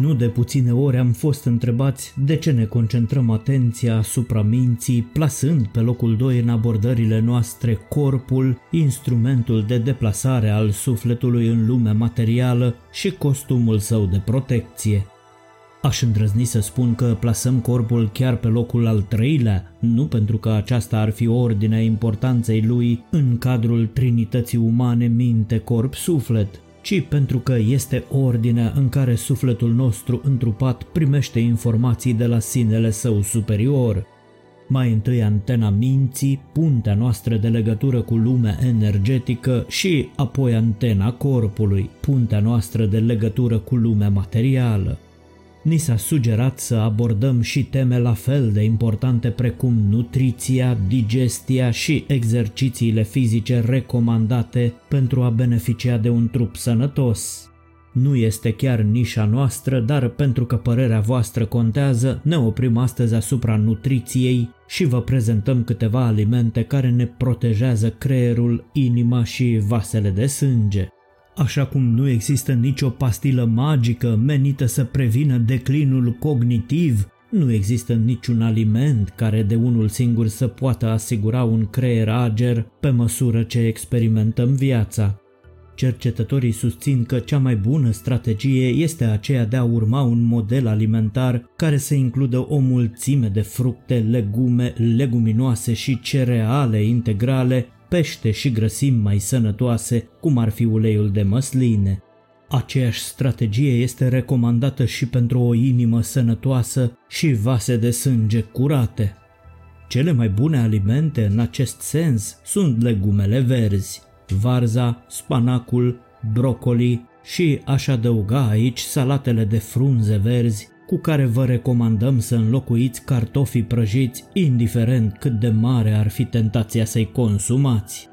Nu de puține ori am fost întrebați de ce ne concentrăm atenția asupra minții, plasând pe locul 2 în abordările noastre corpul, instrumentul de deplasare al sufletului în lumea materială și costumul său de protecție. Aș îndrăzni să spun că plasăm corpul chiar pe locul al treilea, nu pentru că aceasta ar fi ordinea importanței lui în cadrul trinității umane minte-corp-suflet, ci pentru că este ordinea în care sufletul nostru întrupat primește informații de la sinele său superior. Mai întâi antena minții, puntea noastră de legătură cu lumea energetică și apoi antena corpului, puntea noastră de legătură cu lumea materială. Ni s-a sugerat să abordăm și teme la fel de importante precum nutriția, digestia și exercițiile fizice recomandate pentru a beneficia de un trup sănătos. Nu este chiar nișa noastră, dar pentru că părerea voastră contează, ne oprim astăzi asupra nutriției și vă prezentăm câteva alimente care ne protejează creierul, inima și vasele de sânge. Așa cum nu există nicio pastilă magică menită să prevină declinul cognitiv, nu există niciun aliment care de unul singur să poată asigura un creier ager pe măsură ce experimentăm viața. Cercetătorii susțin că cea mai bună strategie este aceea de a urma un model alimentar care să includă o mulțime de fructe, legume, leguminoase și cereale integrale pește și grăsimi mai sănătoase, cum ar fi uleiul de măsline. Aceeași strategie este recomandată și pentru o inimă sănătoasă și vase de sânge curate. Cele mai bune alimente în acest sens sunt legumele verzi, varza, spanacul, brocoli și aș adăuga aici salatele de frunze verzi, cu care vă recomandăm să înlocuiți cartofii prăjiți, indiferent cât de mare ar fi tentația să-i consumați.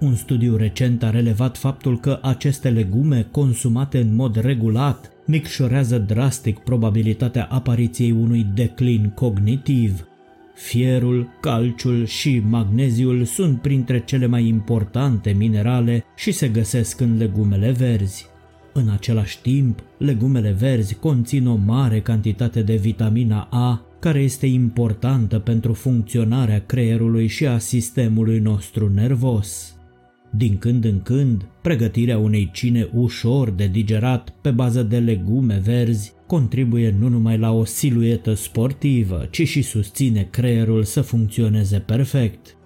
Un studiu recent a relevat faptul că aceste legume consumate în mod regulat micșorează drastic probabilitatea apariției unui declin cognitiv. Fierul, calciul și magneziul sunt printre cele mai importante minerale și se găsesc în legumele verzi. În același timp, legumele verzi conțin o mare cantitate de vitamina A, care este importantă pentru funcționarea creierului și a sistemului nostru nervos. Din când în când, pregătirea unei cine ușor de digerat pe bază de legume verzi contribuie nu numai la o siluetă sportivă, ci și susține creierul să funcționeze perfect.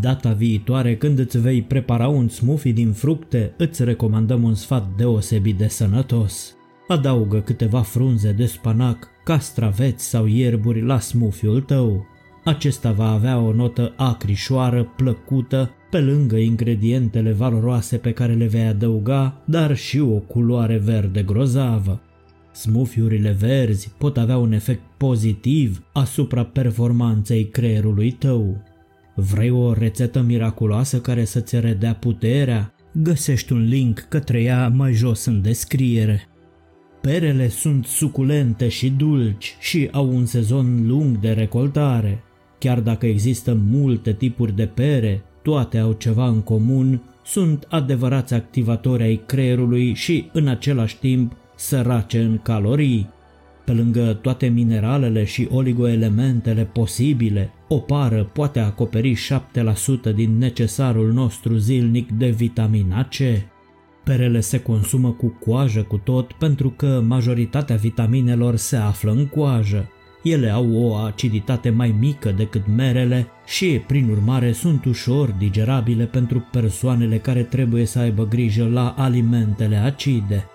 Data viitoare, când îți vei prepara un smoothie din fructe, îți recomandăm un sfat deosebit de sănătos. Adaugă câteva frunze de spanac, castraveți sau ierburi la smoothie-ul tău. Acesta va avea o notă acrișoară, plăcută, pe lângă ingredientele valoroase pe care le vei adăuga, dar și o culoare verde grozavă. Smoothie-urile verzi pot avea un efect pozitiv asupra performanței creierului tău. Vrei o rețetă miraculoasă care să-ți redea puterea? Găsești un link către ea mai jos în descriere. Perele sunt suculente și dulci și au un sezon lung de recoltare. Chiar dacă există multe tipuri de pere, toate au ceva în comun, sunt adevărați activatori ai creierului și, în același timp, sărace în calorii. Pe lângă toate mineralele și oligoelementele posibile, o pară poate acoperi 7% din necesarul nostru zilnic de vitamina C. Perele se consumă cu coajă cu tot pentru că majoritatea vitaminelor se află în coajă. Ele au o aciditate mai mică decât merele și, prin urmare, sunt ușor digerabile pentru persoanele care trebuie să aibă grijă la alimentele acide.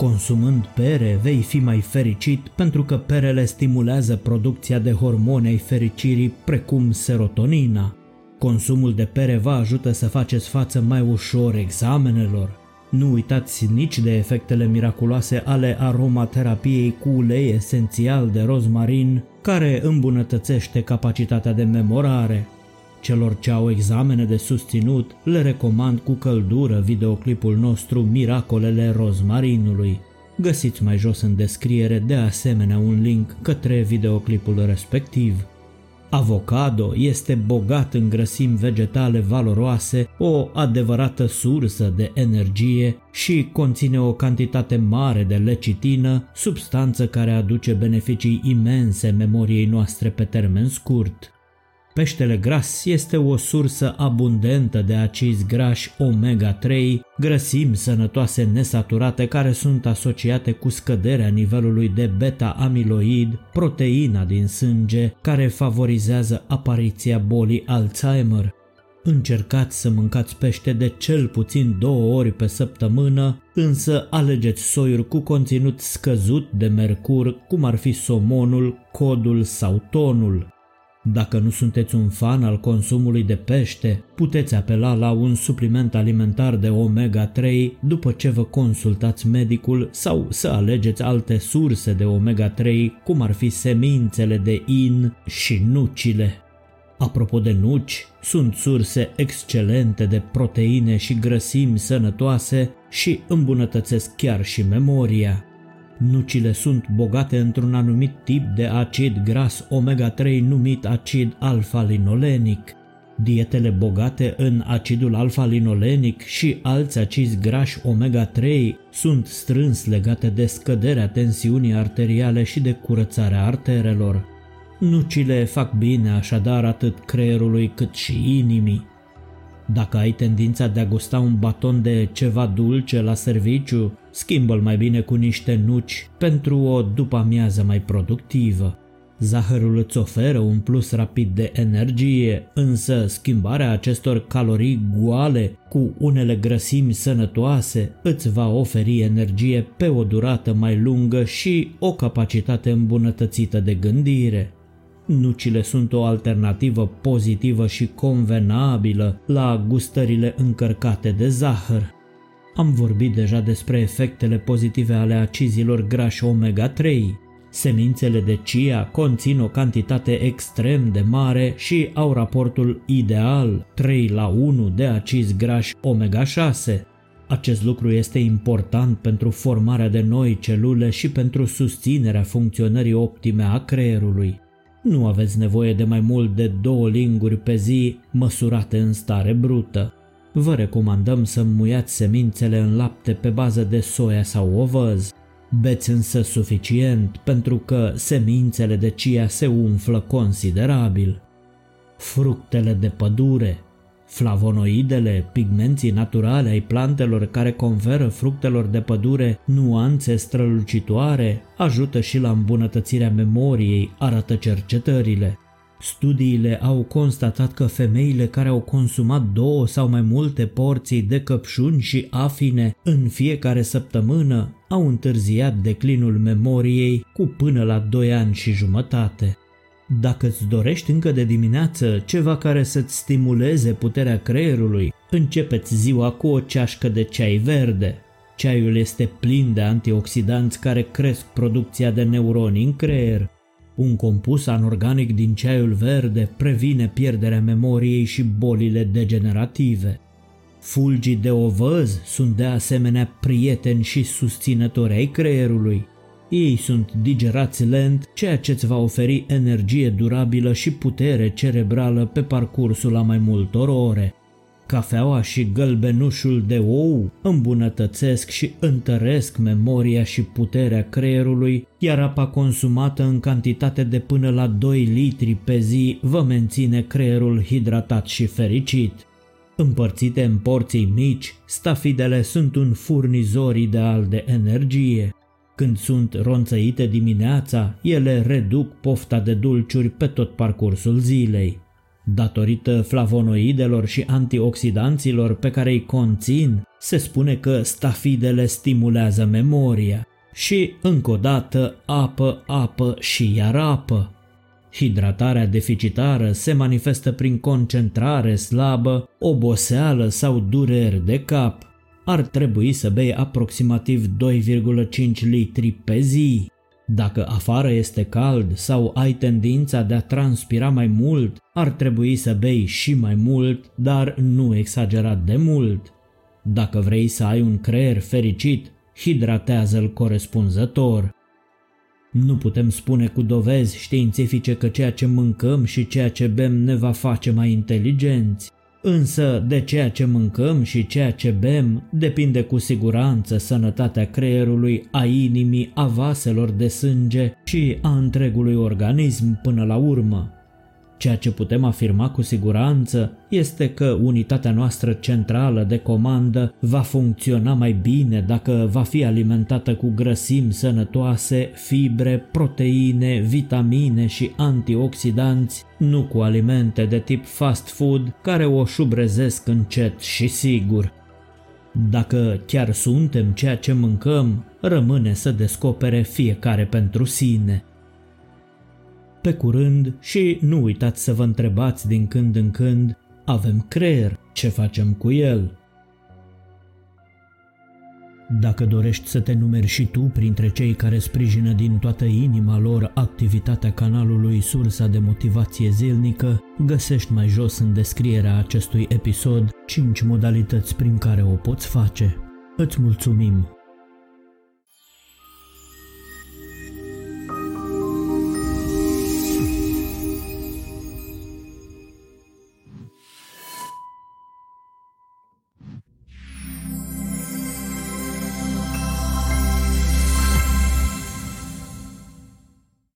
Consumând pere, vei fi mai fericit pentru că perele stimulează producția de hormoni ai fericirii precum serotonina. Consumul de pere vă ajută să faceți față mai ușor examenelor. Nu uitați nici de efectele miraculoase ale aromaterapiei cu ulei esențial de rozmarin, care îmbunătățește capacitatea de memorare. Celor ce au examene de susținut, le recomand cu căldură videoclipul nostru Miracolele rozmarinului. Găsiți mai jos în descriere de asemenea un link către videoclipul respectiv. Avocado este bogat în grăsimi vegetale valoroase, o adevărată sursă de energie și conține o cantitate mare de lecitină, substanță care aduce beneficii imense memoriei noastre pe termen scurt. Peștele gras este o sursă abundentă de acizi grași omega-3, grăsimi sănătoase nesaturate care sunt asociate cu scăderea nivelului de beta-amiloid, proteina din sânge, care favorizează apariția bolii Alzheimer. Încercați să mâncați pește de cel puțin două ori pe săptămână, însă alegeți soiuri cu conținut scăzut de mercur, cum ar fi somonul, codul sau tonul. Dacă nu sunteți un fan al consumului de pește, puteți apela la un supliment alimentar de omega-3 după ce vă consultați medicul sau să alegeți alte surse de omega-3, cum ar fi semințele de in și nucile. Apropo de nuci, sunt surse excelente de proteine și grăsimi sănătoase și îmbunătățesc chiar și memoria. Nucile sunt bogate într-un anumit tip de acid gras omega-3 numit acid alfa-linolenic. Dietele bogate în acidul alfa-linolenic și alți acizi grași omega-3 sunt strâns legate de scăderea tensiunii arteriale și de curățarea arterelor. Nucile fac bine așadar atât creierului cât și inimii. Dacă ai tendința de a gusta un baton de ceva dulce la serviciu, schimbă-l mai bine cu niște nuci pentru o după-amiază mai productivă. Zahărul îți oferă un plus rapid de energie, însă schimbarea acestor calorii goale cu unele grăsimi sănătoase îți va oferi energie pe o durată mai lungă și o capacitate îmbunătățită de gândire. Nucile sunt o alternativă pozitivă și convenabilă la gustările încărcate de zahăr. Am vorbit deja despre efectele pozitive ale acizilor grași omega-3. Semințele de chia conțin o cantitate extrem de mare și au raportul ideal 3 la 1 de acizi grași omega-6. Acest lucru este important pentru formarea de noi celule și pentru susținerea funcționării optime a creierului. Nu aveți nevoie de mai mult de două linguri pe zi măsurate în stare brută. Vă recomandăm să muiați semințele în lapte pe bază de soia sau ovăz. Beți însă suficient pentru că semințele de chia se umflă considerabil. Fructele de pădure Flavonoidele, pigmenții naturale ai plantelor care conferă fructelor de pădure nuanțe strălucitoare, ajută și la îmbunătățirea memoriei, arată cercetările. Studiile au constatat că femeile care au consumat două sau mai multe porții de căpșuni și afine în fiecare săptămână au întârziat declinul memoriei cu până la 2 ani și jumătate. Dacă îți dorești încă de dimineață ceva care să-ți stimuleze puterea creierului, începeți ziua cu o ceașcă de ceai verde. Ceaiul este plin de antioxidanți care cresc producția de neuroni în creier. Un compus anorganic din ceaiul verde previne pierderea memoriei și bolile degenerative. Fulgii de ovăz sunt de asemenea prieteni și susținători ai creierului. Ei sunt digerați lent, ceea ce îți va oferi energie durabilă și putere cerebrală pe parcursul a mai multor ore. Cafeaua și gălbenușul de ou îmbunătățesc și întăresc memoria și puterea creierului, iar apa consumată în cantitate de până la 2 litri pe zi vă menține creierul hidratat și fericit. Împărțite în porții mici, stafidele sunt un furnizor ideal de energie. Când sunt ronțăite dimineața, ele reduc pofta de dulciuri pe tot parcursul zilei. Datorită flavonoidelor și antioxidanților pe care îi conțin, se spune că stafidele stimulează memoria. Și, încă o dată, apă, apă și iar apă. Hidratarea deficitară se manifestă prin concentrare slabă, oboseală sau dureri de cap ar trebui să bei aproximativ 2,5 litri pe zi. Dacă afară este cald sau ai tendința de a transpira mai mult, ar trebui să bei și mai mult, dar nu exagerat de mult. Dacă vrei să ai un creier fericit, hidratează-l corespunzător. Nu putem spune cu dovezi științifice că ceea ce mâncăm și ceea ce bem ne va face mai inteligenți. Însă de ceea ce mâncăm și ceea ce bem depinde cu siguranță sănătatea creierului, a inimii, a vaselor de sânge și a întregului organism până la urmă. Ceea ce putem afirma cu siguranță este că unitatea noastră centrală de comandă va funcționa mai bine dacă va fi alimentată cu grăsimi sănătoase, fibre, proteine, vitamine și antioxidanți, nu cu alimente de tip fast food care o șubrezesc încet și sigur. Dacă chiar suntem ceea ce mâncăm, rămâne să descopere fiecare pentru sine. Pe curând și nu uitați să vă întrebați din când în când, avem creier, ce facem cu el? Dacă dorești să te numeri și tu printre cei care sprijină din toată inima lor activitatea canalului Sursa de Motivație Zilnică, găsești mai jos în descrierea acestui episod 5 modalități prin care o poți face. Îți mulțumim!